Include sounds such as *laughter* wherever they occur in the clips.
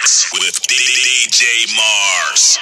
with DJ Mars.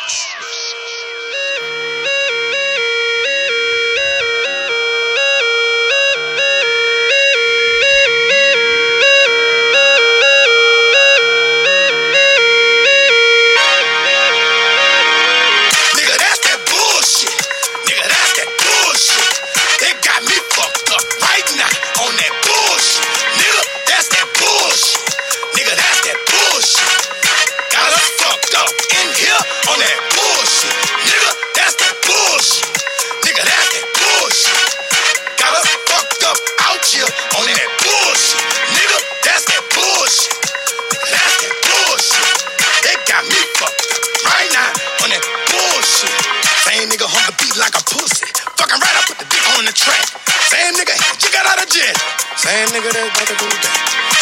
Nigga to.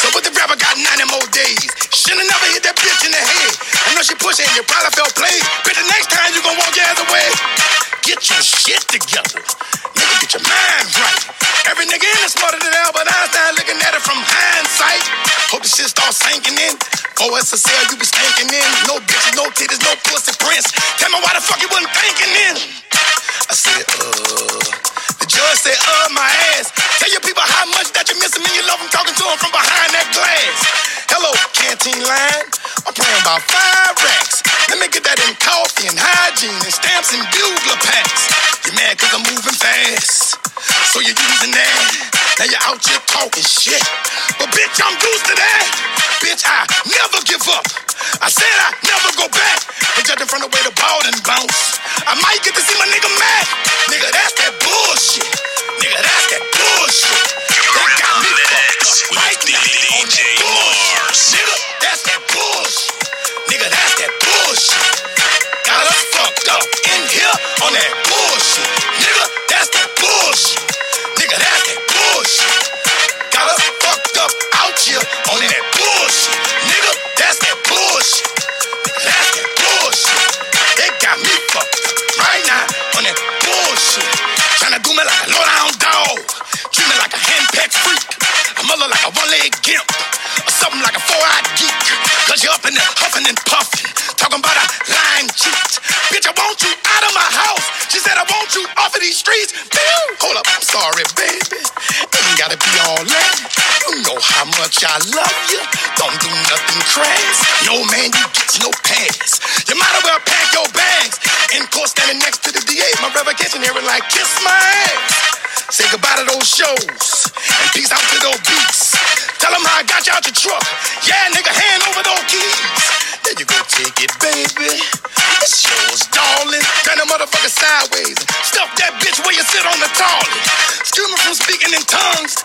So what the rapper got 90 more days. Should've never hit that bitch in the head. I know she pushing, you probably felt played. But the next time you gon' walk your ass away. Get your shit together. Nigga, get your mind right. Every nigga in is smarter than Albert Einstein looking at it from hindsight. Hope the shit start sinking in. Oh, OSSL, you be stinking in. No bitches, no titties, no pussy prints. Tell me why the fuck you wasn't thinking in. Them from behind that glass. Hello, canteen line. I'm praying about five racks. Let me get that in coffee and hygiene and stamps and bugler packs. You mad cause I'm moving fast. So you're using that. Now you're out here talking shit. But bitch, I'm used to that. Bitch, I never give up. I said I never go back. But judging from the way the ball done bounce, I might get to see my nigga mad. Nigga, that's that bullshit. Nigga, that's up with right now on DJ that bullshit. Mars. Nigga, that's that bullshit. Nigga, that's that bullshit. Got us fucked up in here on that bullshit. Nigga, that's that bullshit. Nigga, that's that bullshit. Got us fucked up out here on that bullshit. Nigga, that's that bullshit. That's that bullshit. They got me fucked up right now on that bullshit. Tryna do me like a low down dog. Like a one-leg gimp. Or something like a four-eyed geek. Cause you're up in there huffing and puffing. Talking about a lying cheat. Bitch, I want you out of my house. She said, I want you off of these streets. Pew! Hold up, I'm sorry, baby. Ain't gotta be all that. You know how much I love you. Don't do nothing crass. No man, you get no pass. You might as well pack your bags. In court, standing next to the DA. My revocation hearing like, kiss my ass. Say goodbye to those shows. And peace out to those beats. Tell them how I got you out your truck. Yeah, nigga, hand over those keys. There you go, take it, baby. It's yours, darling. Turn the motherfucker sideways. Stuff that bitch where you sit on the toilet. Me from speaking in tongues.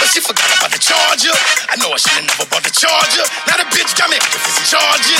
But she forgot about the charger. I know I should've never bought the charger. Now the bitch got me different charges. Guess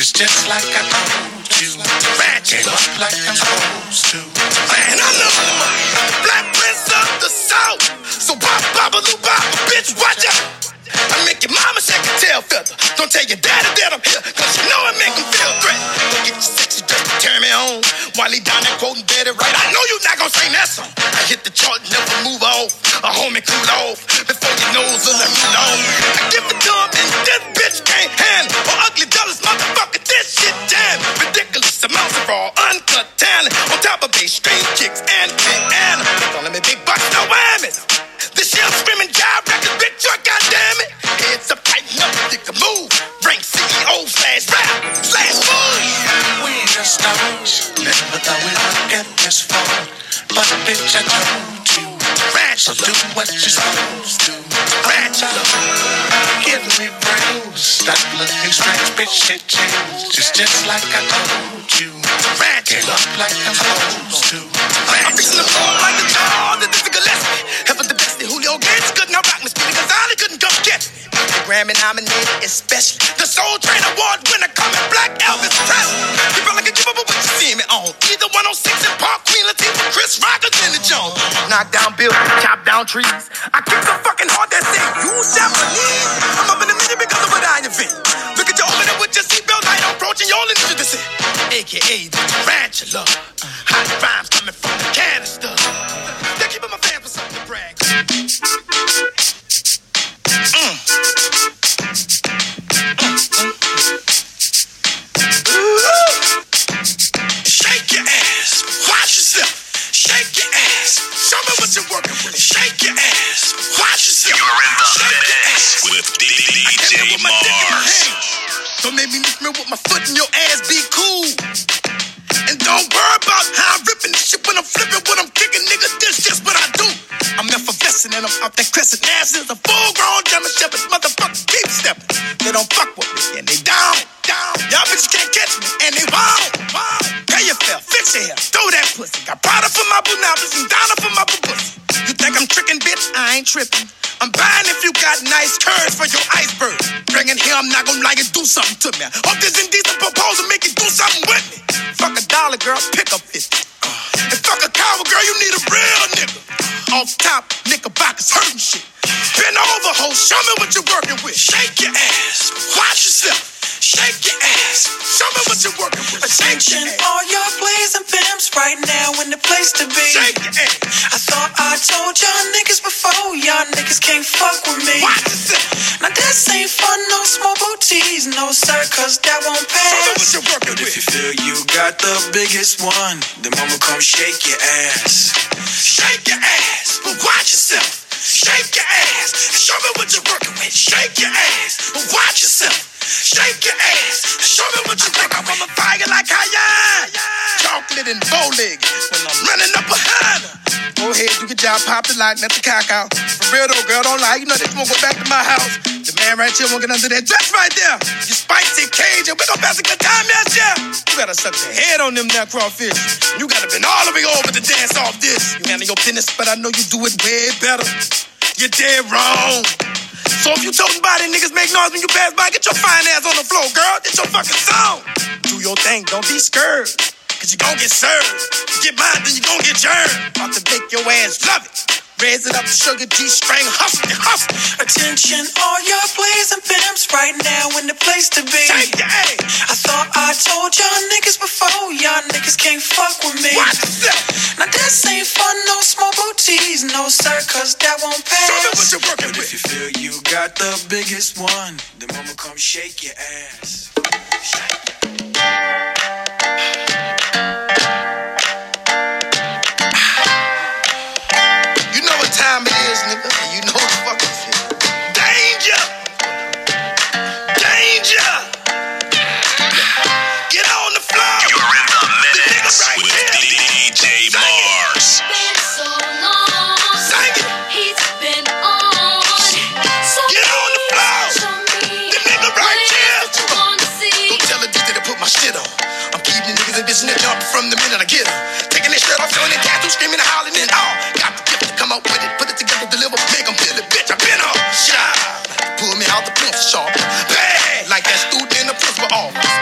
changed. Just, like I told you. Ratchet. Up like I'm supposed to. Man, I'm the black prince of the south. So bop, bop, a little bitch, watch out. I make your mama shake a tail feather. Don't tell your daddy that I'm here, cause you know I make him feel threatened. Don't get your sexy dress to turn me on. Wiley down there quoting Betty Wright. I know you're not gonna sing that song. I hit the chart, never move off. A homie cool off before your nose will let me know. I give it to and this bitch can't handle. Ugly jealous motherfucker, shit damn. Ridiculous amounts of raw, uncut talent. On top of bass, string kicks and big animals. Don't let me big bucks, no whammies. This shit screaming job record, big truck, goddamn it. It's a pipe, no dick to move. Rank CEO slash rap slash food. We just stones. Never thought we'd at this far. Bitch, I told you. So do what you're supposed to. Tarantula. Give me brains. Stop looking strange, bitch, shit changed. Just, just like I told you. Get up like I'm supposed to. I'm fixing the floor like the jaw, the Dizzy Gillespie. Heaven the best, Julio Gates couldn't rock me, Speedy Grammy nominated, especially the Soul Train Award winner coming black Elvis Presley. You feel like a up what you see me on. Either 106 in Park, Queen Latifah, Chris Rock, or Jenny Jones. Knock down buildings, chop down trees. I kick so fucking hard that say you Japanese. I'm up in the middle because of what I invent. Look at you opening with your seatbelt light on, approaching your descent. AKA the tarantula. Hot rhymes coming from the canister. They're keeping my fan for something to brag. Don't make me mix me with my foot in your ass. Be and I'm out that crescent. Ass is a full grown German shepherd. Motherfuckers keep stepping. They don't fuck with me and they down, down. Y'all bitches can't catch me and they won't, won't. Pay your fare, fix your hair, throw that pussy. Got Prada for my bunabas and Donna for my pussy. You think I'm tricking, bitch? I ain't tripping. I'm buying if you got nice curves for your iceberg. Bringing here, I'm not gonna like it, do something to me. Hope this indecent proposal make you do something with me. Fuck a dollar, girl, pick up 50. Uh, and fuck a coward, girl, you need a real nigga. Off top, knickerbockers hurting shit. Bend over, ho, show me what you're working with. Shake your ass, watch yourself. Shake your ass, show me what you're working with. Your Attention, all your plays and pimps right now in the place to be. shake your ass. I thought I told y'all niggas before, y'all niggas can't fuck with me. Watch yourself. Now this ain't fun, no small booties, no sir, cause that won't Show me what pass. you're working But if you feel you got the biggest one, then mama come shake your ass. Shake your ass, but watch yourself. Shake your ass, show me what you're working with. Shake your ass, but watch yourself. Shake your ass, show me what working with. I'm a fire like Cayenne. Chocolate and bow leg when I'm running up behind her. Go ahead, do your job popped like the cock out. For real though, girl, don't lie. You know they won't go back to my house. The man right here won't get under that dress right there. You spicy Cajun, we gon' pass a good time, yes, yeah. You gotta suck the head on them now crawfish. You gotta been all the way over to dance off this. You handle your business, but I know you do it way better. You're dead wrong. So if you toting body niggas make noise when you pass by, get your fine ass on the floor, girl. Get your fucking song. Do your thing, don't be scared. Cause you gon' get served. You get mine, then you gon' get germed. About to make your ass love it. Raise it up, sugar G string, hustle, hustle. Attention, all your plays and pimps right now in the place to be. Shake. I thought I told y'all niggas before, y'all niggas can't fuck with me. Now this ain't fun, no small booties, no sir, cause that won't Show me what pass. working But if you feel you got the biggest one, then mama come shake your ass. You from the minute I get 'em. Taking this shirt off, showing their tattoos, screaming and hollering and all. Got the gift to come out with it, put it together, deliver, make 'em feel it, bitch. I've been on. Shot. Pull me out the pencil sharp. Bad. Like that student in the principal office.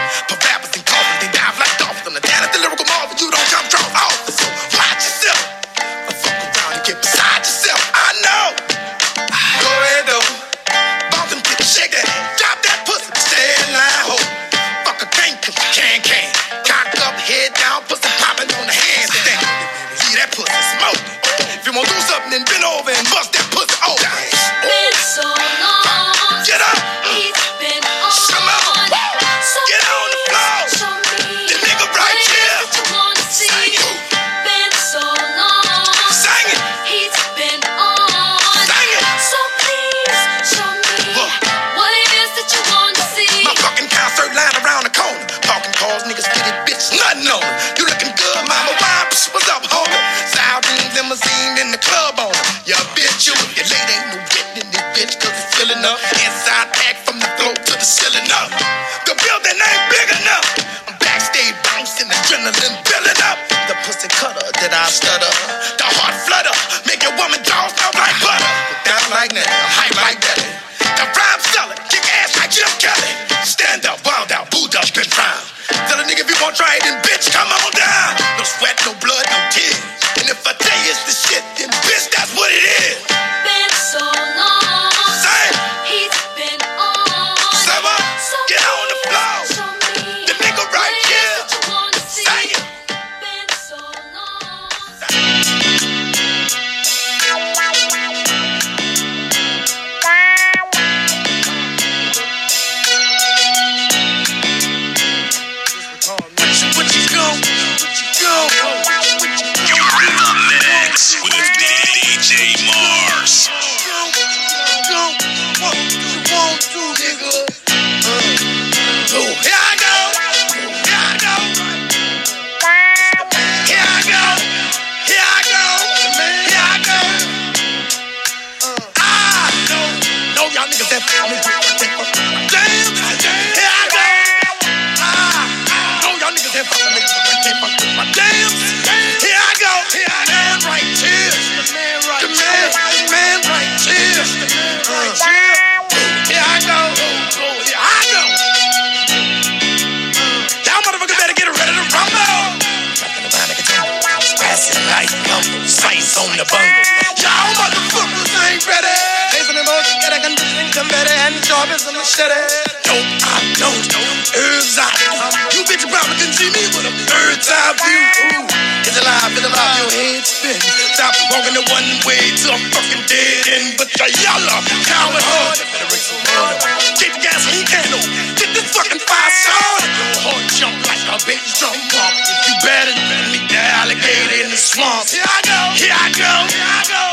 On the bungle. Y'all motherfuckers ain't ready. Facing the most, get a condition, come better, and sharp as a machete. Dope, I don't know. Herbs, I do. You bitch probably can see me with a bird's eye view. Ooh, it's alive, it's alive, your head spin. Stop walking the one way till I'm fucking dead end. But y'all are coward hard. Better raise some water. Fucking fire started. Your heart jump like a bass drum pump. If you better than me, the alligator in the swamp. Here I go. Here I go. Here I go.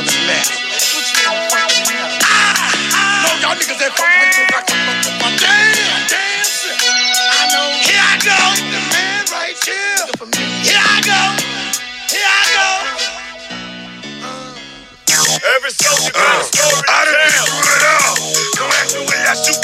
On the map. Put you on the fucking map. Ah, ah. no, y'all niggas ain't fucking with me like a motherfucker. Damn, damn. I know. Here I go. The man right here. Here I go. Here I go. Uh. Every soldier got a story uh. I to done been through it all. Don't ask me when I shoot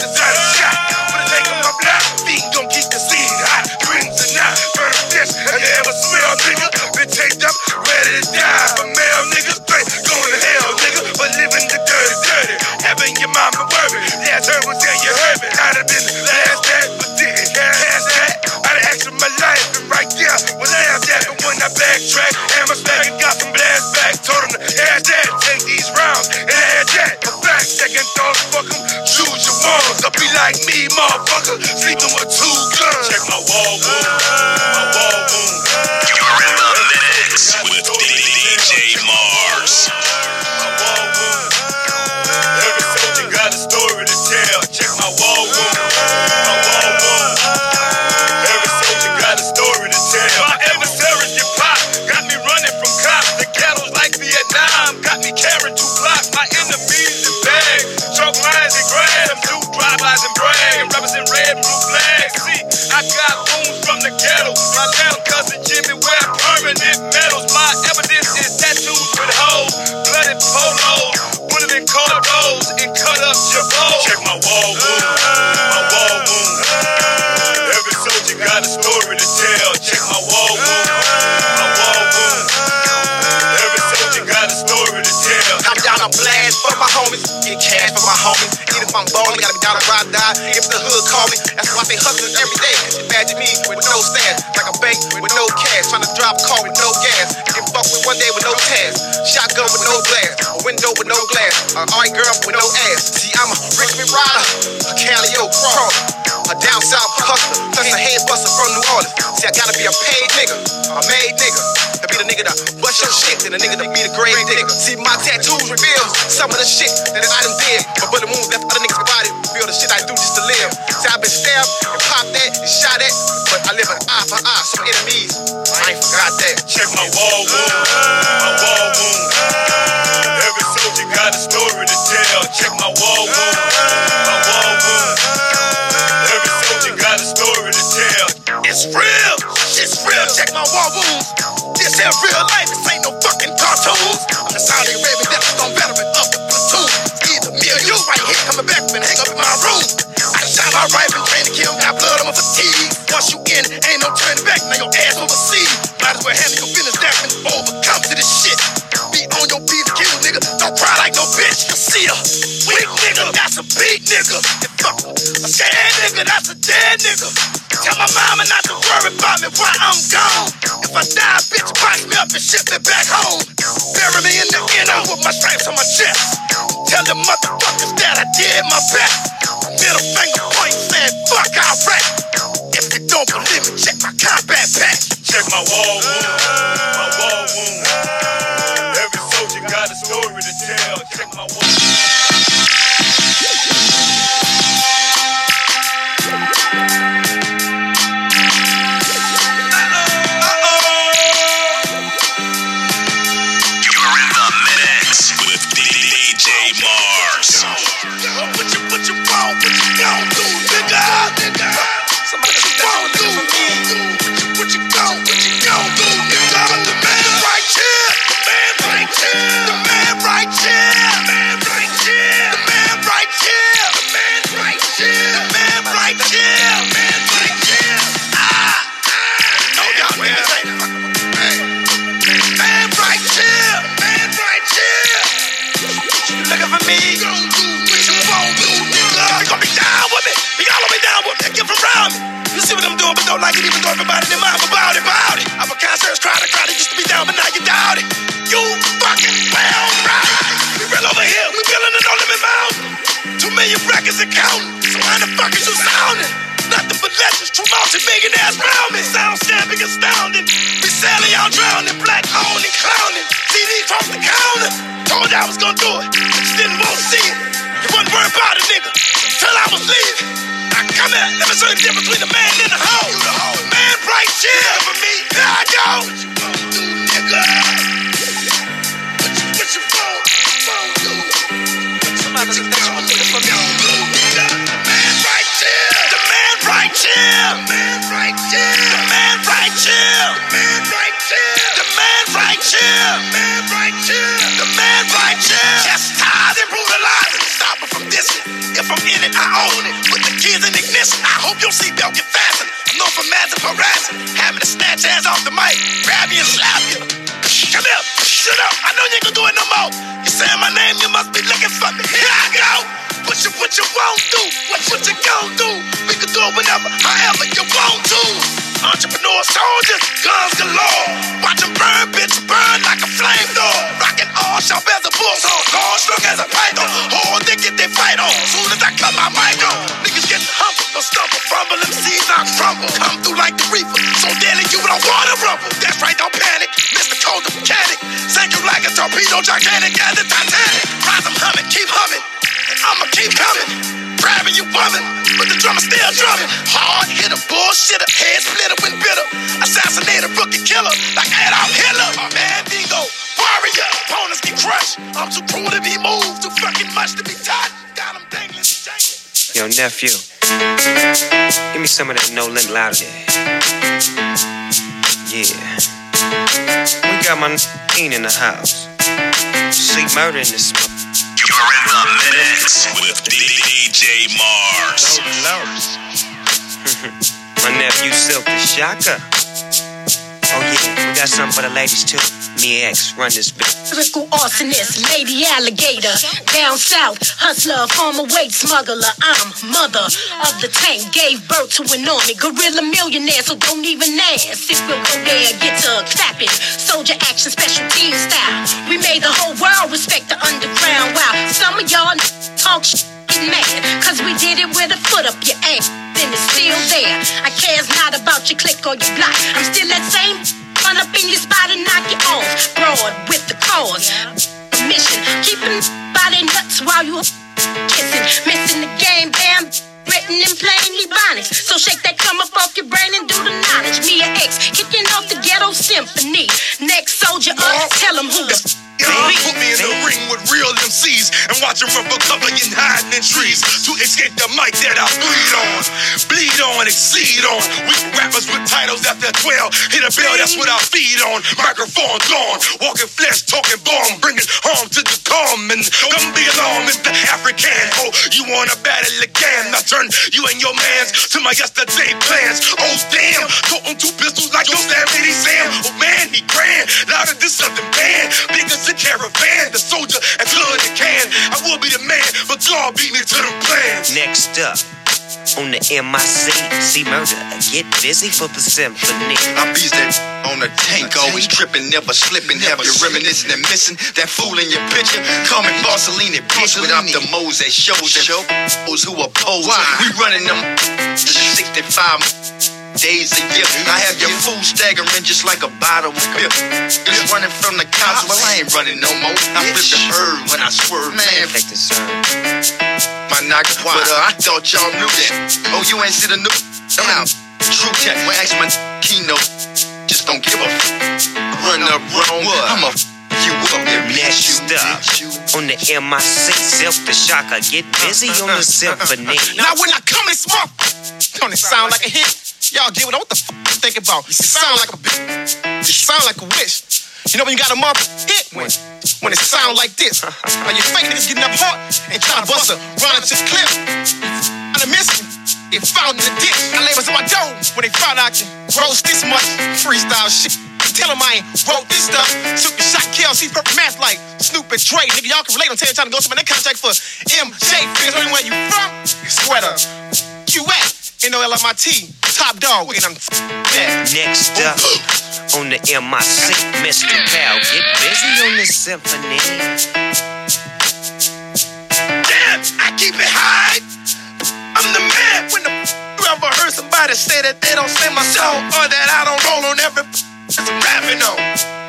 Having your mama worried. Last heard was saying you heard me. I'd have been last that, but didn't pass that. I'd have asked for my life, and right there was last that. But when I backtrack, and my and got some blast back. Told him to add that, take these rounds, and add that. A back, second thought, fuck 'em, choose your ones. Don't be like me, motherfucker, sleeping with two guns. Check my wall wound. My wall wound. You're in the mix with DJ Mars. The ghetto. My little cousin Jimmy wear permanent medals. My evidence is tattoos with holes. Blooded polos. Put them in cornrows and cut up your bowl. Check my wall wound. My wall wound. Every soldier got a story to tell. Check my wall wound. My wall wound. Every soldier got a story to tell. Knock down a blast for my homies, get cash for my homies. Even if I'm ballin', gotta be down to ride die. If the why they hustling every day. Imagine me with no stash, like a bank with no cash, trying to drop a car with no gas. Get fucked with one day with no task, shotgun with no glass, a window with no glass, an alright girl with no ass. See, I'm a Richmond rider, a Calio crawler, a down south hustler, plus a head buster from New Orleans. See, I gotta be a paid nigga, a made nigga. To be the nigga that bust your shit, and the nigga to be the grave digger. See, my tattoos reveal some of the shit that I done did. But bullet wounds left other niggas' body reveal the shit I do just to live. See, I've been stabbed and popped at and shot at, but I live an eye for eye. Enemies, I ain't forgot that. Check my wall wound, my wall wound. Every soldier got a story to tell. Check my wall wound, my wall wound. Every soldier got a story to tell. It's real. It's real. Check my wounds. This real life. This ain't no fucking cartoons. I'm the veteran of the platoon. Either me or you right here coming back my rifle, train to kill, got blood on my fatigue. Once you in, ain't no turning back. Now your ass overseas. Might as well handle your business that and overcome to this shit. Like no bitch. You see her. Weak nigga, that's a beat nigga. A scared nigga, that's a dead nigga. Tell my mama not to worry about me while I'm gone. If I die, bitch, box me up and ship me back home. Bury me in the inner with my stripes on my chest. Tell the motherfuckers that I did my best. Middle finger point saying, fuck our rap. If you don't believe me, check my combat pack. Check my wall don't like it, even though everybody in mind about it, about it. I'm a concerts, try to crowd. It used to be down, but now you doubt it. You fucking well, right? We real over here. We feeling it on limit mountain. Two million records and counting. So how the fuck is you sounding? Nothing but legends, true multi-millionaires round me. Sound stamping, astounding. We sailing, y'all drowning. Black owned and clowning. CD across the counter. Told you I was gonna do it. Just didn't want to see it. You wasn't worried about it, nigga. Till I was leaving. Come here. Let me show you the difference between the man and the hoe. Man right here. For me. Here I go. You nigga? Here. The man right here. The man right here. And brutalize and stop it from dissing. If I'm in it, I own it. Put the keys in ignition. I hope your seatbelt get fastened. Known for massive harassing. Having to snatch ass off the mic. Grab you and slap you. Come here. Shut up. I know you ain't gonna do it no more. You saying my name, you must be looking for me. Here I go. What you, what you won't do? What, what you gon' do? We can do it whenever, however you want to. Entrepreneur soldiers, guns galore. Watch 'em burn, bitch, burn like a flame door. Rockin' all sharp as a bullseye, hard strong as a python. Hard they get their fight on. Soon as I cut my mic on, niggas get humble, don't stumble, fumble, them seeds I crumble. Come through like the reaper, so deadly you don't wanna rumble. That's right, don't panic, Mr. Cold the mechanic. Sink you like a torpedo, gigantic as the Titanic. Rise 'em humming, keep humming, I'ma keep coming. Grabbing you woman, but the drummer still drumming. Hard hitter, bullshitter, head splitter when bitter. Assassinator, rookie killer, like Adolf Hitler. Man, dingo, warrior. Opponents get crushed. I'm too cruel to be moved, too fucking much to be taught. Got 'em dangling, dangling. Yo, nephew, give me some of that no limit louder. Yeah. We got my n- in the house. Sleep murder in this. mo- You're in the mix with DJ Mars. *laughs* My nephew Silkk the Shocker. Oh yeah, we got something for the ladies too. Mia X run this bitch. Lyrical arsonist, lady alligator. Down south, hustler, former weight smuggler. I'm mother of the tank, gave birth to an army. Gorilla millionaire, so don't even ask. If we'll go there, get to clapping. Soldier action, special team style. We made the whole world respect the underground. Wow, some of y'all talk shit, get mad. Cause we did it with a foot up your ass. Then it's still there. I cares not about your click or your block. I'm still that same. Run up in your spot and knock you off. Broad with the cause. Mission. Keeping their nuts while you kissing. Missing the game, damn. Written in plain Ebonics. So shake that come up off your brain and do the knowledge. Me and X kicking off the ghetto symphony. Next soldier up, tell them who the Y'all put me in the ring with real MCs and watch them run for cover and hiding in trees to escape the mic that I bleed on. Bleed on, exceed on. We rappers with titles after 12. Hit a bell, that's what I feed on. Microphone gone. Walking flesh, talking bomb. Bringing harm to the. And come be along, Mr. African. Oh, you wanna battle again? I turn you and your mans to my yesterday plans. Oh, damn. Toting two pistols like your Sam Sam. Oh, man, he grand. Louder than something band. Big as a caravan. The soldier and flood the can. I will be the man, but God beat me to the plans. Next up, on the MIC, C-Murder. Get busy for the symphony. I bees that on the tank, always tripping, never slipping. Have you reminiscing and missing that fool in your picture? Call me Barcelona, bitch, without the moles that shows and those who oppose. Why? We running them to 65 days a year. I have your fool staggering just like a bottle of beer. Just running from the cops, well, I ain't running no more. I flip the bird when I swerve, man. Take the. My knock, but uh, I thought y'all knew that. Oh, you ain't see the new? Now, true tech, when I ask my keynote, just don't give a f- run up wrong. I'ma f- you and Next up, on the MIC, Silkk the Shocker. Get busy on the symphony. *laughs* Now when I come in smoke, don't it sound like a hit? Y'all get what, what the f- you think about? It sound like a bitch. It sound like a wish. You know when you got a mother hit when when it sound like this. Now you fake niggas getting up hard and trying to bust a run to the clip. And I miss me. Get found in the ditch. I labels on my dough when they found out I can roast this much freestyle shit. Tell them I ain't wrote this stuff. The shot, KLC, perfect math like Snoop and Dre. Nigga, y'all can relate. I'm telling you, trying to go somewhere. That contract for MJ. Figures only where you from. Sweater. You at? N-O-L-M-I-T. Top dog. And I'm that. Next up, *gasps* on the MIC, Mr. Cal. Get busy on the symphony. Damn, I keep it high. I'm the man. When the f- you ever heard somebody say that they don't sing my song or that I don't roll on every f- I'm rapping on?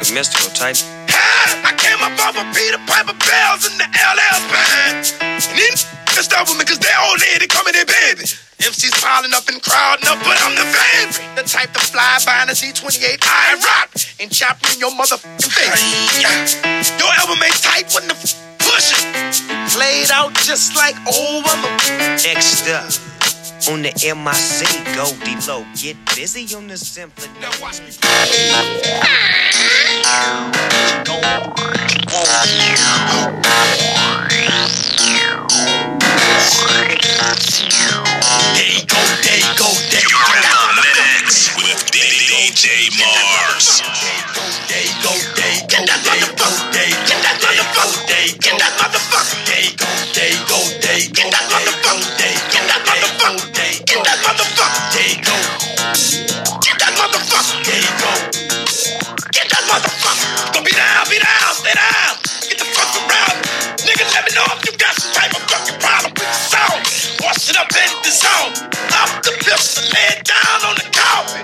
The mystical type. I came up off of Peter Piper Bells in the LL band. And these pissed off with me cause they old lady coming their baby. MC's piling up and crowding up, but I'm the favorite. The type to fly by in a Z28 I rock and chop you in your motherfucking face. Your album ain't tight when the f- push it. Played out just like old mother. Next up, on the MIC, go D-Lo. Get busy on the symphony. Now watch me. You go, you go, there you You're in go. the mix with DJ Mars. You go, you go, down. Get the fuck around, nigga. Let me know if you got some type of fucking problem with the sound. Wash it up in the zone. Up the pistol, lay it down on the carpet.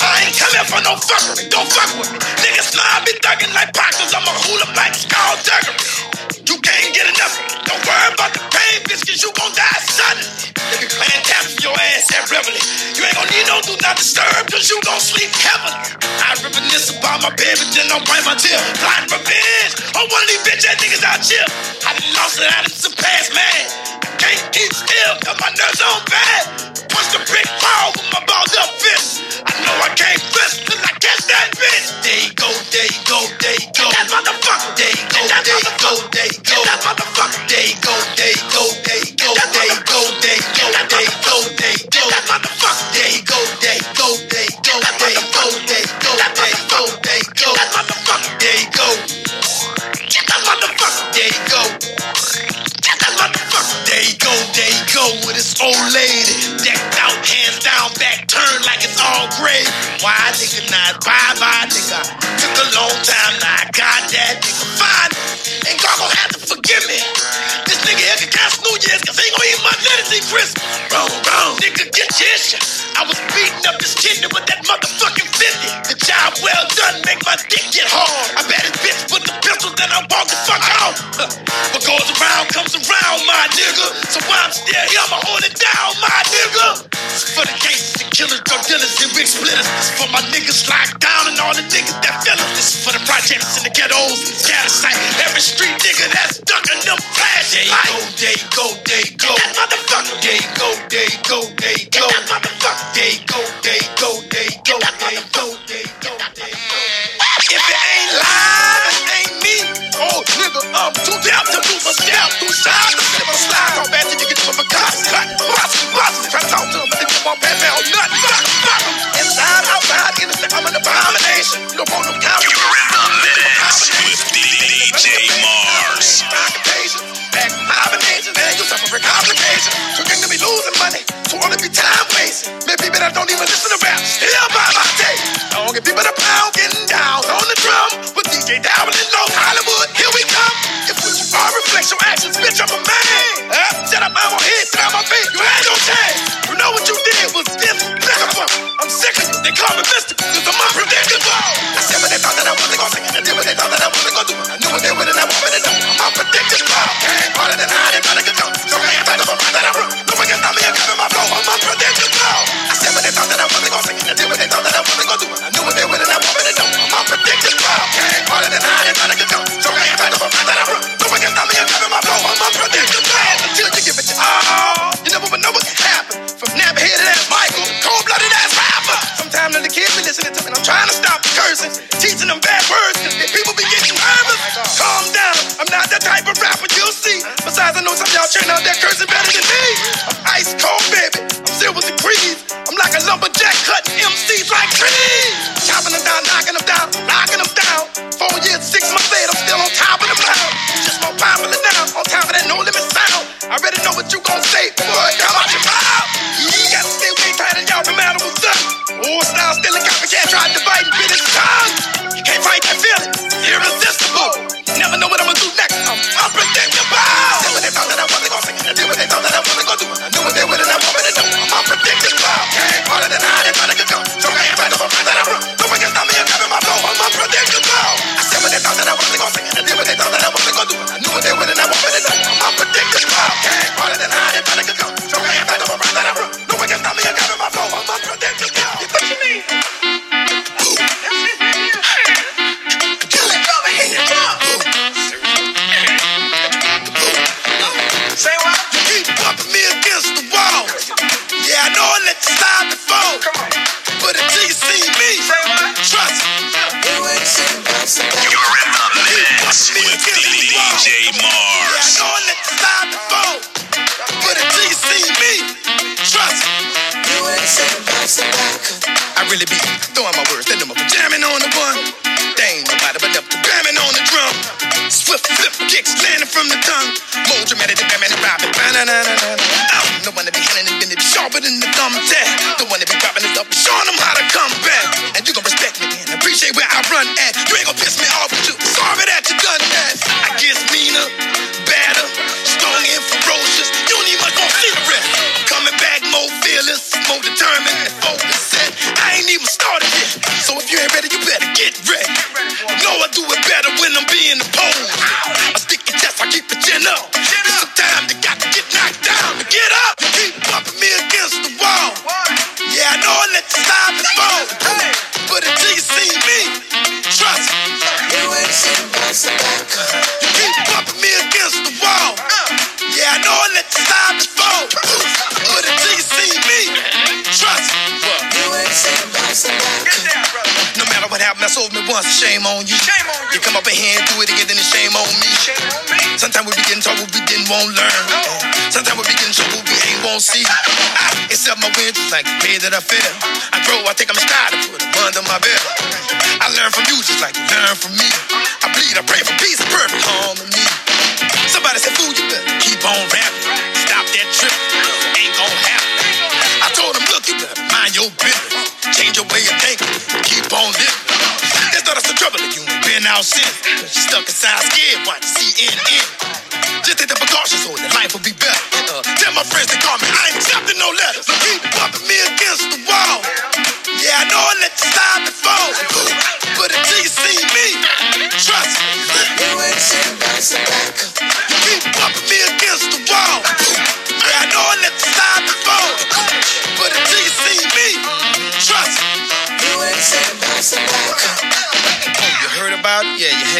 I ain't coming for no fuckery, don't fuck with me. Niggas know I be thugging like pockets, I'm a hula like skull duggery. Can't get enough. Don't worry about the pain, bitch, cause you gon' die suddenly. They be playing taps for your ass at Reveille. You ain't gon' need no do not disturb, cause you gon' sleep heavily. I reminisce about my baby, then I'll wipe my tear. Blind revenge on one of these bitch ass niggas out here. I done lost it, I done surpassed, man. I can't keep still, cause my nerves on bad. Punch the brick wall with my balls up fist. I know I can't fist, cause I catch that bitch. There you go, there you go, there you go. That motherfucker. There you go, there you go, there you go. Let that motherfucker they go, they go, they go, they go, they go, they go, they go. they go, that motherfucker they go, they go, they go, they go, they go, they go, they go. Let that motherfucker they go. Get that motherfucker day go. Get that motherfucker day go, they go with his old lady. Decked out, hands down, back turned like it's all gray. Why nigga not? Bye bye nigga. Took a long time, now I got that nigga. Fine. Ain't gonna have to New Year's cause they ain't gonna eat my lettuce and crisp. Bro, bro, Nigga, get your issue. I was beating up this kidney with that motherfucking 50 job well done, make my dick get hard. I bet his bitch put the pistol, then I walk the fuck out. *laughs* What goes around comes around, my nigga. So while I'm still here, I'ma hold it down, my nigga. It's for the cases, the killers, drug dealers, and big splitters. It's for my niggas locked down and all the niggas that fell us. This is for the projects in the ghettos and the site. Every street nigga that's stuck them flashing lights. Day go, day go, day go. Get that motherfucker. Day go, day go, day go. Get that motherfucker. Day go, day go, day go, day go, day go. If it ain't live, ain't me. Oh, nigga, I'm too deaf to move a step, too shy to slip a slide. Talk bad did you get to a cops? Cut, bust, bust. Try to talk to him, they keep on bad mouth, nut, fuck, fuck. Inside, outside, innocent, I'm an abomination. You don't want no cops. You're in the mix with DJ Mars. Back combination, man, you suffer from complications. Too young to be losing money, too old to be time wasting. Maybe, but I don't even listen to rap. Still by my day song. And people pound, pounding down on the drum. With DJ Dowling Low, Hollywood, here we come. If what you are reflects your actions, bitch, I'm a man. a hand it again, then it's shame on me. Sometimes we begin talk what we didn't want to learn. Sometimes we begin show what we ain't won't see. It's up my windows like the way that I fell. I grow, I think I'm scared to put putting under my belt. I learn from you just like you learn from me. I bleed, I pray for peace, perfect harmony. Somebody said, fool, you better keep on rapping. Stop that trip, ain't gonna happen. I told him, look, you better mind your business. Change your way of thinking, keep on living since. Cause you stuck inside scared, watch CNN. Just take the precautions so that life will be better. Tell my friends to call me, I ain't accepting no letters. So keep bumping me against the wall. Yeah, I know I let you slide before. But until you see me, trust me. You ain't sitting back, sit back. You keep bumping me against the wall. Yeah, I know I let you slide before. But until you see me, trust me. You ain't sitting back, sit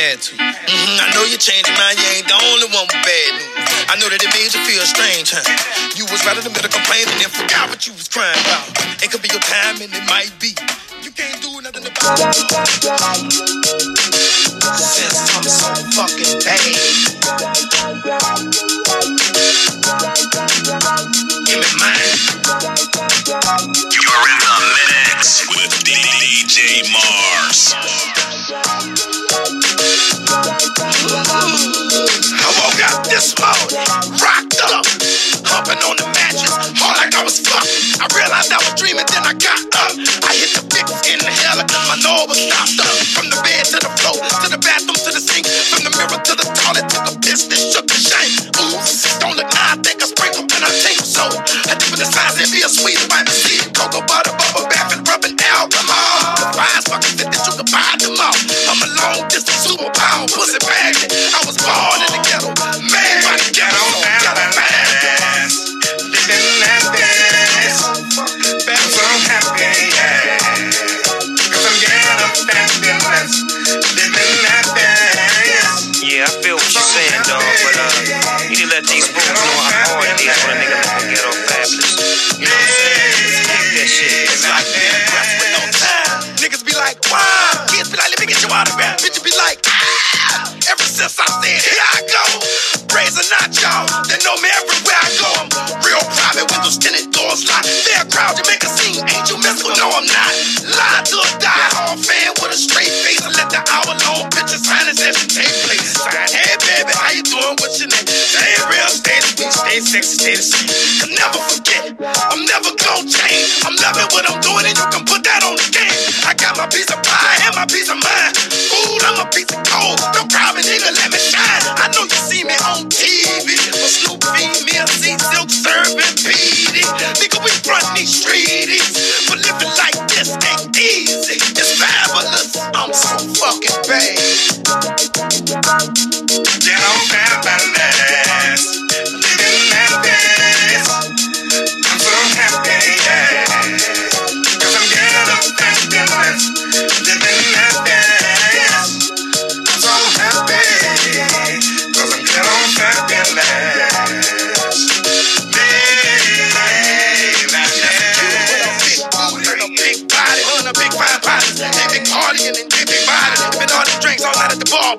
had to. hmm I know you changed your mind. You ain't the only one with bad news. I know that it made you feel strange, huh? You was right in the middle complaining and forgot what you was crying about. It could be your time and it might be. You can't do nothing about it. Since I'm so fucking bad. Give me mine. You're in the mix with DJ Mars. I woke up this morning, rocked up, on the mattress, like I was fucked. I realized I was dreaming, then I got up. I hit the fix in the hell, my nose was stopped up. From the bed to the floor, to the bathroom, to the sink, from the mirror to the toilet, took a piss that shook the shame. Ooh, don't look think I and so. I dip in the it be a Know me everywhere I go. I'm real private, windows tinted, doors locked. Fair crowd, you make a scene. Ain't you Mystikal? No, I'm not. Lie to a die-hard fan with a straight face. And let the hour-long picture sign as if take place. Sign, hey, baby, how you doing? What's your name? Stay real, stay sweet, stay sexy, stay the same. And never forget, I'm never gonna change. I'm loving what I'm doing, and you can put that on the game. I got my piece of pie and my piece of mind. Food, I'm a piece of cold. Don't cry nigga, let me shine. I know you see me on TV. Snoop female, see Silkk serving PD. Nigga, we run these streets. But living like this ain't easy. It's fabulous. I'm so fucking bad.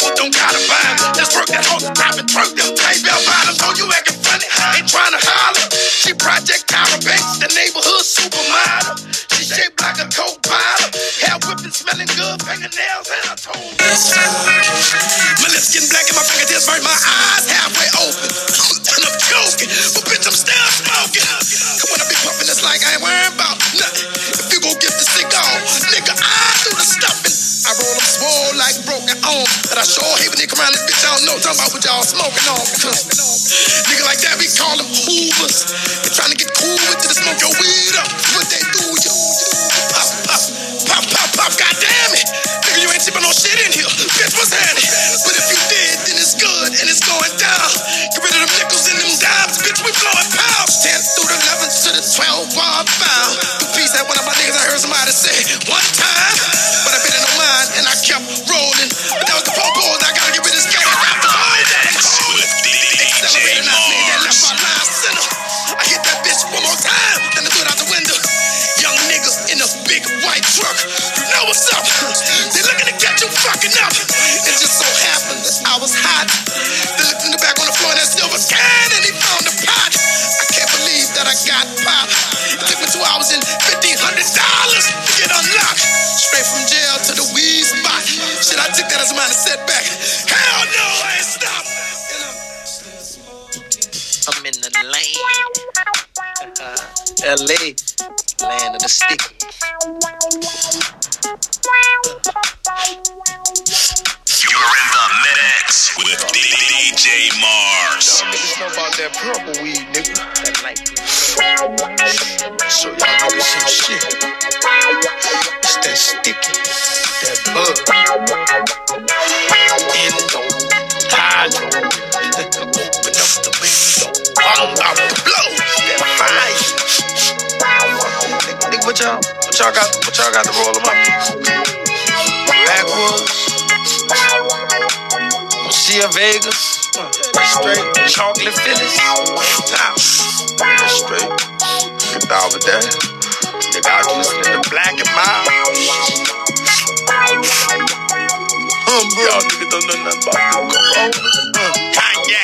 Don't don't know. Talking about what y'all smoking on. Nigga like that, we call them hoovers. They trying to get cool with you to smoke your weed up. What they do, you pop, pop, pop, pop, pop, god damn it. Nigga, you ain't sipping no shit in here. Bitch, what's happening? But if you did, then it's good and it's going down. Get rid of them nickels and them dimes, bitch, we blowing pounds. 10 through the 11 to the 12 bar found. The piece that one of my niggas I heard somebody say one time. But I bet it no mind and I kept I took that as a minor setback. Hell no, I ain't stopped. And I'm I'm in the lane. Uh-huh. LA, land of the sticky. You're in the mix with DJ Mars. Y'all niggas know about that purple weed, nigga. So y'all niggas some shit. It's that sticky, that bug. in Endo, hydro. Open up the window. I'm about to blow. That fire. Nigga, what y'all, what y'all got, what y'all got to roll them up? Backwoods. Lucia Vegas. Straight chocolate Phillies. Nah, straight. Down with that. Nigga, I was listening to Black and Mild. Um, Y'all niggas don't know nothing about the Corona. Uh, Kanye.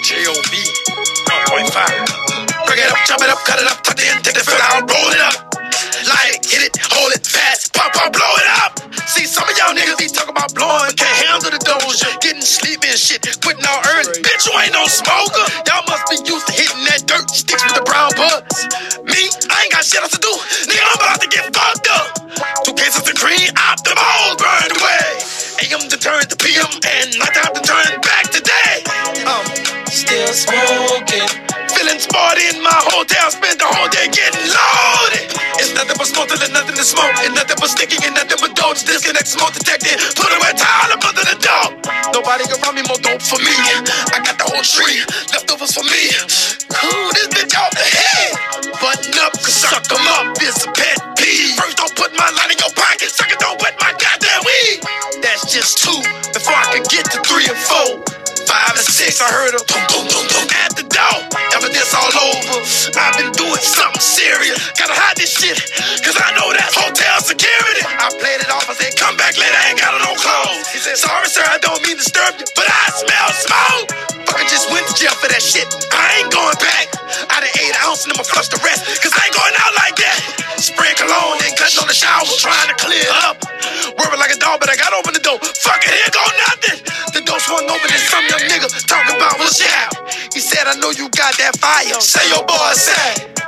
J.O.B. 1.5. Break it up, chop it up, cut it up, tuck it in, take the fill out, roll it up. Light it, hit it, hold it fast, pop, pop, blow it up. See, some of y'all niggas be talking about blowing, can't handle the doze, getting sleepy and shit, quitting all early. Bitch, you ain't no smoker. Y'all must be used to hitting that dirt sticks with the brown buds. Me, I ain't got shit else to do. Nigga, I'm about to get fucked up. Two cases of green, out the mold burned away. AM to turn to PM, and night time to turn back today. I'm still smoking. Feeling sporty in my smoke, there's nothing to smoke. And nothing but sticking, and nothing but dope. Disconnect, smoke detected. Put away towel up under the door. Nobody can run me more dope for me. I got the whole tree, leftovers for me. Cool, this bitch off the head. Button up, cause suck 'em up It's a pet peeve. First, don't put my line in your pocket. Second, don't wet my goddamn weed. That's just two before I can get to three and four. Five and six, I heard a boom, boom, boom, boom at the door. Evidence all over. I've been doing something serious. Gotta hide this shit, cause I know that's hotel security. I played it off, I said, come back later, I ain't got no clothes. He said, sorry, sir, I don't mean to disturb you, but I smell smoke. Fucker just went to jail for that shit. I ain't going back. I done ate an ounce and I'ma flush the rest, cause I ain't going out like that. Spraying cologne and cutting on the shower, trying to clear up. Worried like a dog, but I got open the door. Fuck it, here go nothing. Swung open and some young nigga talking about what's out. He said, I know you got that fire. Say your boy said,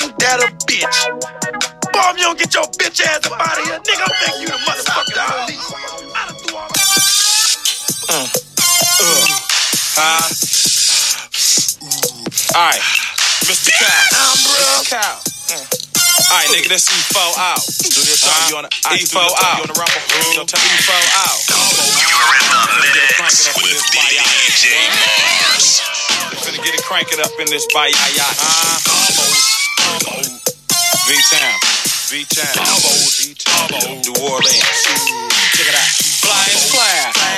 Ain't that a bitch? Boy, you don't get your bitch ass up out of here, nigga, I'm thinking you the motherfucking police. I done threw all uh, uh. Alright, Mr. Cow. Mr. Cow. Mm. Alright, nigga, that's E4 out. Studio time, you on the E4 out. You on the rumble? Studio time, E4 out. You're in the mix with DJ Mars. Finna get it cranking up in this bite. V-Town. V-Town. V-Town. New Orleans. Check it out. Flying fly. In the middle of the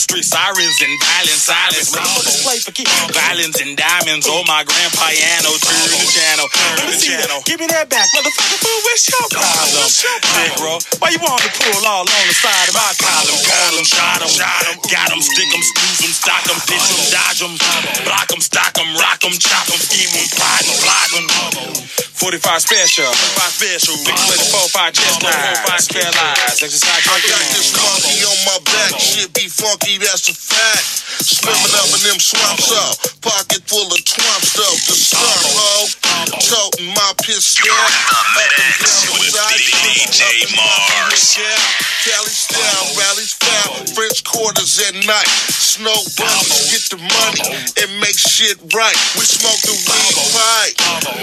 street, sirens and violent silence. Motherfuckers play for keep violins and diamonds. Oh, my grand piano. Turn the channel. Let me see that. Give me that back. Motherfucker, fool, what's your problem? Negro, why you want to pull all on the side of my column? Call them, shot them, got them, stick them, snooze them, stock them, pitch them, dodge them, block them, stock them, rock them, chop them, scheme them, plot them, plot them. 45 special, 45 special, big split 45 chest lines, spare lies, exercise, I got this monkey on my back, shit be funky, that's a fact. Swimming up in them swamps up, pocket full of twumps though. The stunt hoe, toting my pistol up and down the side. DJ Mars. Cali style, rallies foul, French quarters at night. Snow bunnies, get the money and make shit right. We smoke the weed pipe,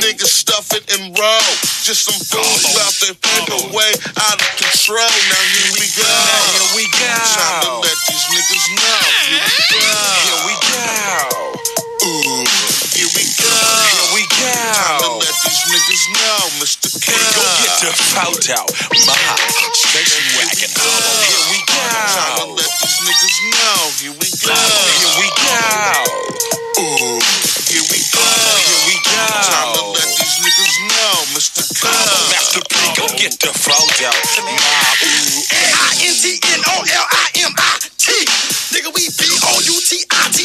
niggas stuff it and roll. Just some fools about their paper way out of control. Now here we go. Here we go. Time to let these niggas know. Here we go. Here we go. Ooh, here we go. Here we go. Time to go. let these niggas know, Mr. K. Go get the photo, my station wagon. Here we go. Time to let these niggas know. Here we go. Here we go. Ooh, here we go. Here we go. Time to let these niggas know, Mr. K. Master P, go get the photo, my ooh. I-N-T-N-O-L-I-M-I-T. Nigga, we B-O-U-T-I-T,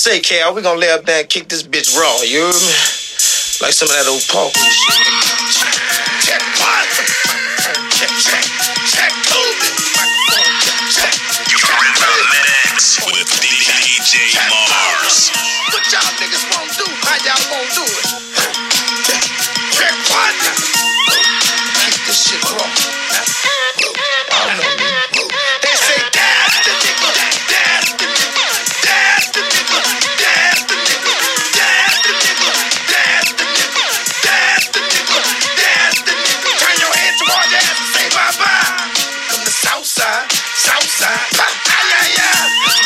Say, Cal, we gonna lay up there and kick this bitch raw, you heard me? Like some of that old and shit. Check one. Check, check, check two. You're with DJ Mars. What y'all niggas side.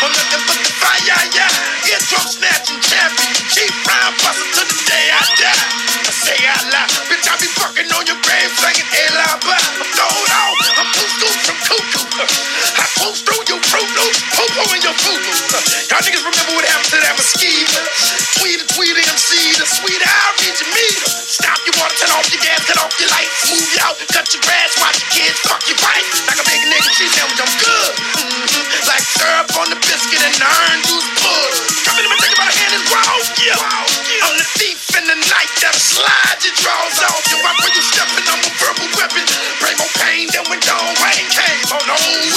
For nothing but the fire, yeah. Eardrum snatching champion, cheap rhyme busting to the day I die. I say loud, bitch, I be fucking on your singing Eli Bye. I'm throwed out, I'm from cuckoo. I close through your fruit loops, poo-poo your food Y'all niggas remember what happened to that mosquito? Tweet a MC, the sweet I'll meter. Stop your water, turn off your gas, cut off your lights, move you out, cut your grass, watch your kids, fuck your wife. Like a big she sandwich, I'm good. Mhm. Like syrup on the biscuit and iron juice pudding. Come in and take it by the hand and roll, yeah. I'm the thief in the night that'll slide your drawers off. Watch where you stepping, I'm a verbal weapon. Bring more pain than when John Wayne came on old Western.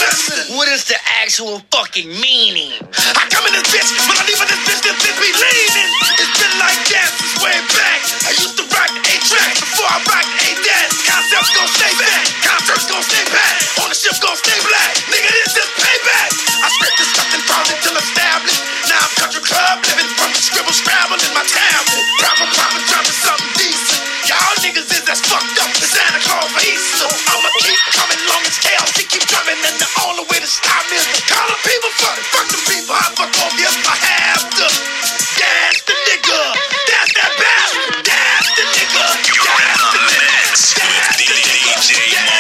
What is the actual fucking meaning? I come in this bitch, when I leave in this bitch, this bitch be leaning. It's been like that since way back. I used to rock the A-track before I rocked the A-Dad. Concepts gon' stay back, concerts gon' stay back, ownership gon' stay black. Nigga, this is payback. I script this something found it till established. Now I'm country club living from the scribble scrabble in my tablet. Proper, proper, dropping something decent. Y'all niggas is as fucked up as Santa Claus for Easter. Long as chaos. And the only way to stop me is to call the people fuck. Fuck the people, I fuck off if I have to. That's the nigga. That's that bastard. That's the nigga. You're in That's the the nigga. mix with DJ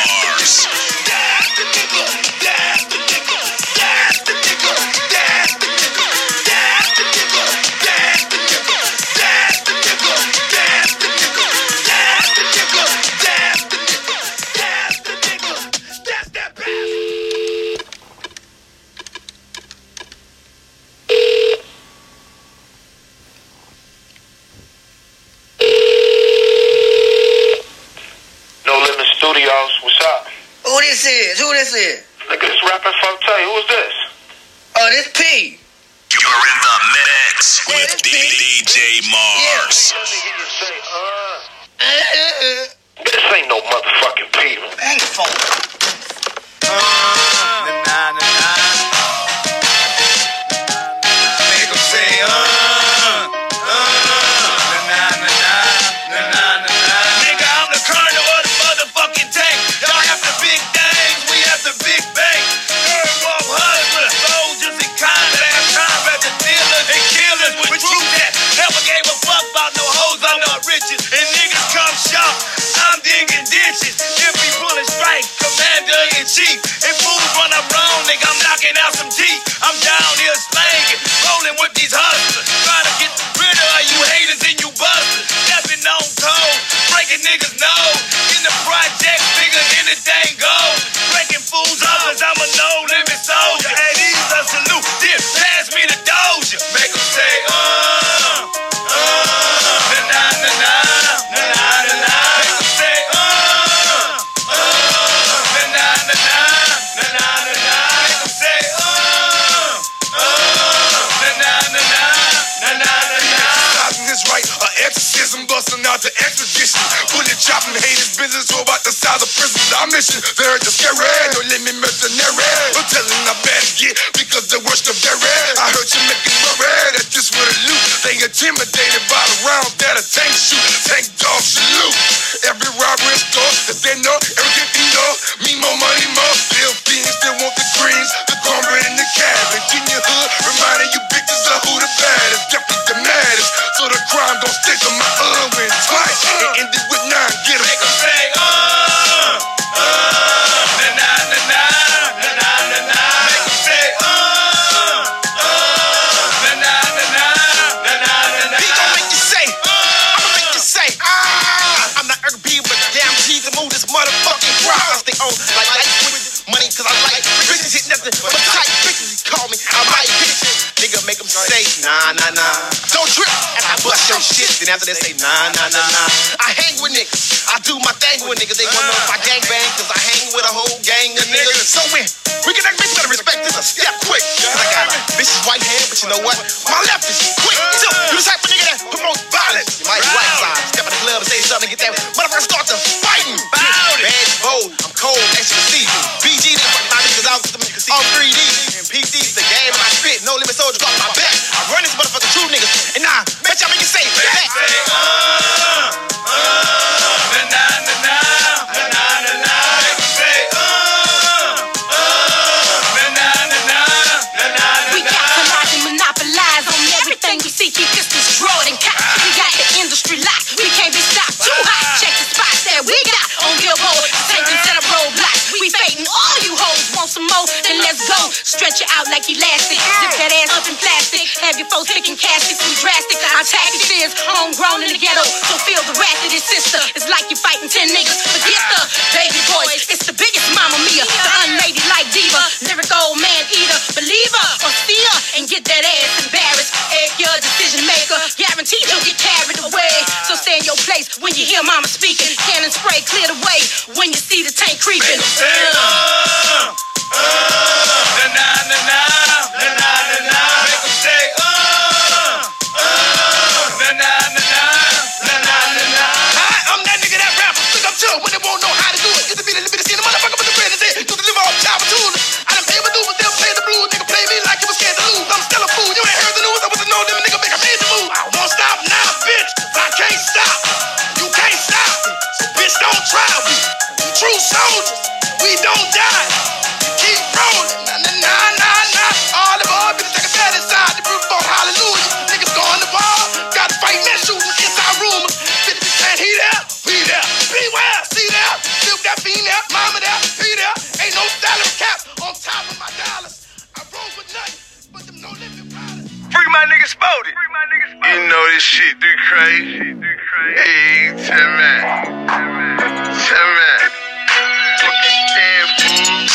about to extradition. Bullet chopping haters, business so about the size of prisons. Our mission, they're just scary. No limit mercenary. No telling how bad it get because they worship their ass. I heard you making worry that this with a loot. They intimidated by the round that a tank shoot. Tank dog salute. Every robber in store, if they know, everything they know. Me more money, more. Still fiends, they want the greens, the cornbread and the cabbage. In your hood, reminding you bitches of who the baddest. nothing but tight bitches. He call me, I might pitch it. Nigga, make them say, nah, nah, nah. Don't trip. And I bust your shit. Then after they say, nah, nah, nah, nah. I hang with niggas. I do my thing with niggas. They wanna know if I gang bang, cause I hang with a whole gang of niggas. So when we get that bitch, better respect this a step quick. Cause I got a bitch's white hand, but you know what? My left is quick. So you the type of nigga that promotes violence. You might be right side. Step in the club and say something, get that motherfucker start to and I spit. No limit soldier got my back. I run this motherfucker true niggas. And I bet y'all make it say back. Know this shit do crazy. Hey, tell me. Tell me. Damn fool.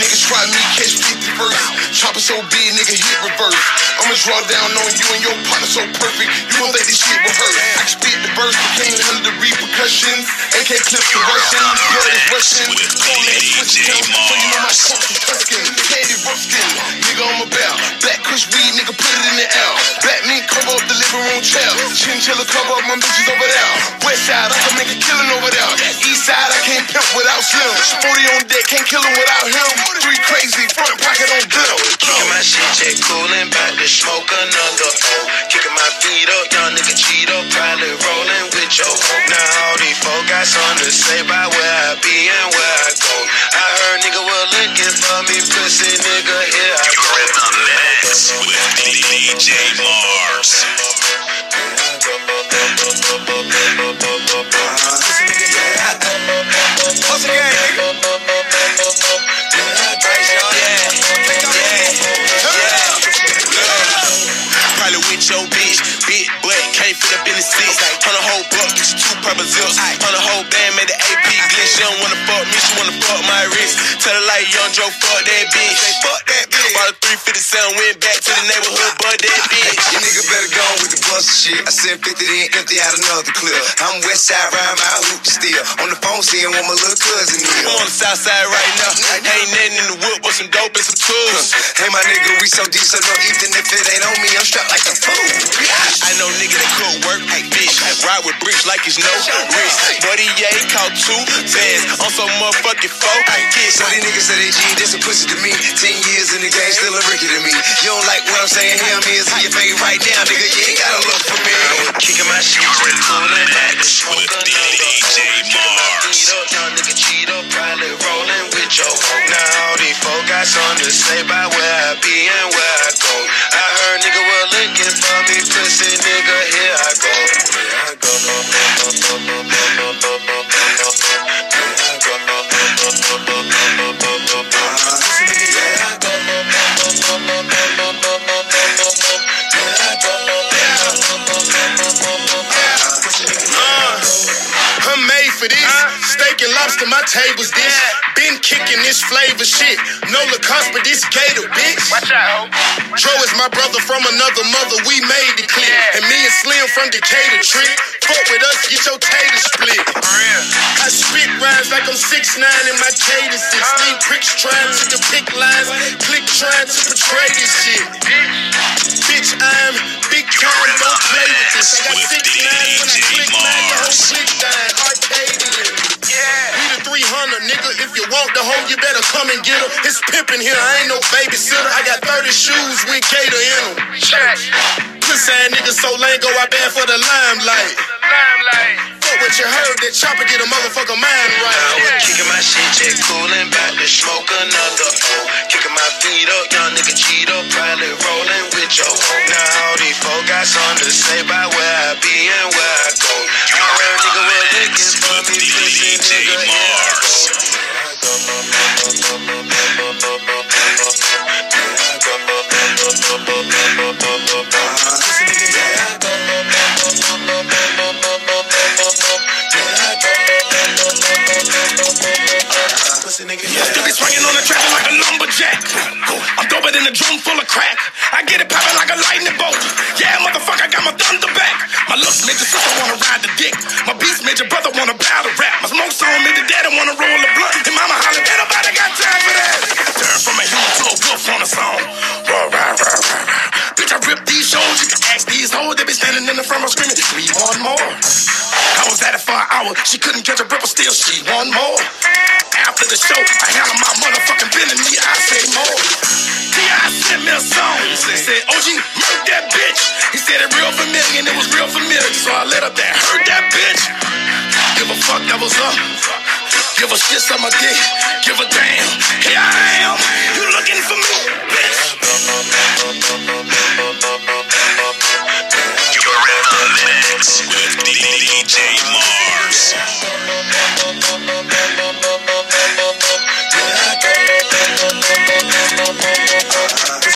Niggas try me, catch 50 first. Chopper so big, nigga hit reverse. I'ma draw down on you and your partner so perfect. You gon' think this shit rehearsed. I can spit the verse, but can't the repercussions. AK clips the blood is rushing. Phone that switch down, so you know my trunk is Tuscan. Heady Ruskin, nigga I'm about. Black Kush weed, nigga put it in the L. Black meat cover up the living room chair. Chinchilla cover up my bitches over there. West side, I can make a killing over there. East side, I can't pimp without Slim. 40 on deck, can't kill him without him. Three crazy, front pocket on bill. Kicking my shit, check coolin', bout to smoke another O. Kicking my feet up, young nigga cheat up, probably rolling with your hope. Now all these folk got something to say about where I be and where I go. I heard nigga was looking for me, pussy nigga, here I go. You're in the mix with DJ Mars. Once again, nigga. Probably with your bitch, big butt, can't fit up in the six. On a whole buck, get you two purple zips. On a whole band, made the AP glitch. She don't wanna fuck me, she wanna fuck my wrist. Tell her like young Joe, fuck that bitch. Fuck that bitch. Bought a 357, went back to the neighborhood, but that bitch. You nigga better go with the bust shit. I sent 50 then empty out another clip. I'm west side round my hoop still. On the phone seeing what my little cousin is. I'm on the south side right now. Ain't nothing in the whip but some dope and some tools. Hey my nigga, we so deep, so no even if it ain't on me, I'm strapped like a fool. I know nigga that could work, like bitch. Ride with bricks like it's no risk. Buddy, yeah, he caught two fans on some motherfucking four. Kids, So these niggas say they G, this a pussy to me. Ten years in the game, still a Ricky to me. You don't like what I'm saying, him is in your face right now, nigga. You ain't gotta look for me. Kicking my shit, You're in the mix with DJ Mars. Cheat up, young nigga cheat up, probably rolling with hope. Now all these folk got something to say about where I be and where I go. I heard nigga was looking for me, pussy nigga, here I go. Here I go. I'm made for this. Steak and lobster, my table's dish. Been been kicking this flavor shit. No Lacoste, but this Gator, bitch. Watch out, ho. Dro is my brother from another mother. We made the clip. And me and Slim from Decatur trick. Fuck with us, get your tater split. I spit rhymes like I'm 6 9 in my cadences. Uh. Lean pricks trying to depict lines. Click trying to portray this shit. Bitch, I'm big time, don't play with this. I got six nines when I click mine, the whole click dying. Arcadian. We the 300, nigga. If you want the hoe, you better come and get her. It's pimpin' here, I ain't no babysitter. I got 30 shoes with Gator in them. Pussy ass nigga so lame, go out bad for the limelight. Fuck what you heard, that chopper get a motherfucker mind right. Kicking my shit, jet coolin', back to smoke another O. Kicking my feet up, young nigga cheat up, probably rollin' with your hoe. Now all these folk got something to say about where I be and where I go. Nigga was be swinging on the track like a lumberjack. I'm doper than a drum full of crack. I get it popping like a lightning bolt. Yeah, motherfucker, I got my thunder back. My looks made your sister wanna ride the dick. My beats made your brother wanna battle rap. My smoke song made your daddy wanna roll a blunt. And mama holler, ain't nobody got time for that. Turn from a human to a wolf on a song. Rah, rah, rah, rah, rah. Bitch, I rip these shows. Hoes. They be standing in the front row screaming, we want more. I was at it for an hour. She couldn't catch a breath, but still she want more. After the show, I handle my motherfucking business. Me, I say more. T.I. sent me a song. He said, OG, murk that bitch. He said it real familiar, and it was real familiar. So I let up that, heard that bitch. Give a fuck, that was up. Give a shit, some dick. Give a damn. Here I am. Mix with DJ Mars.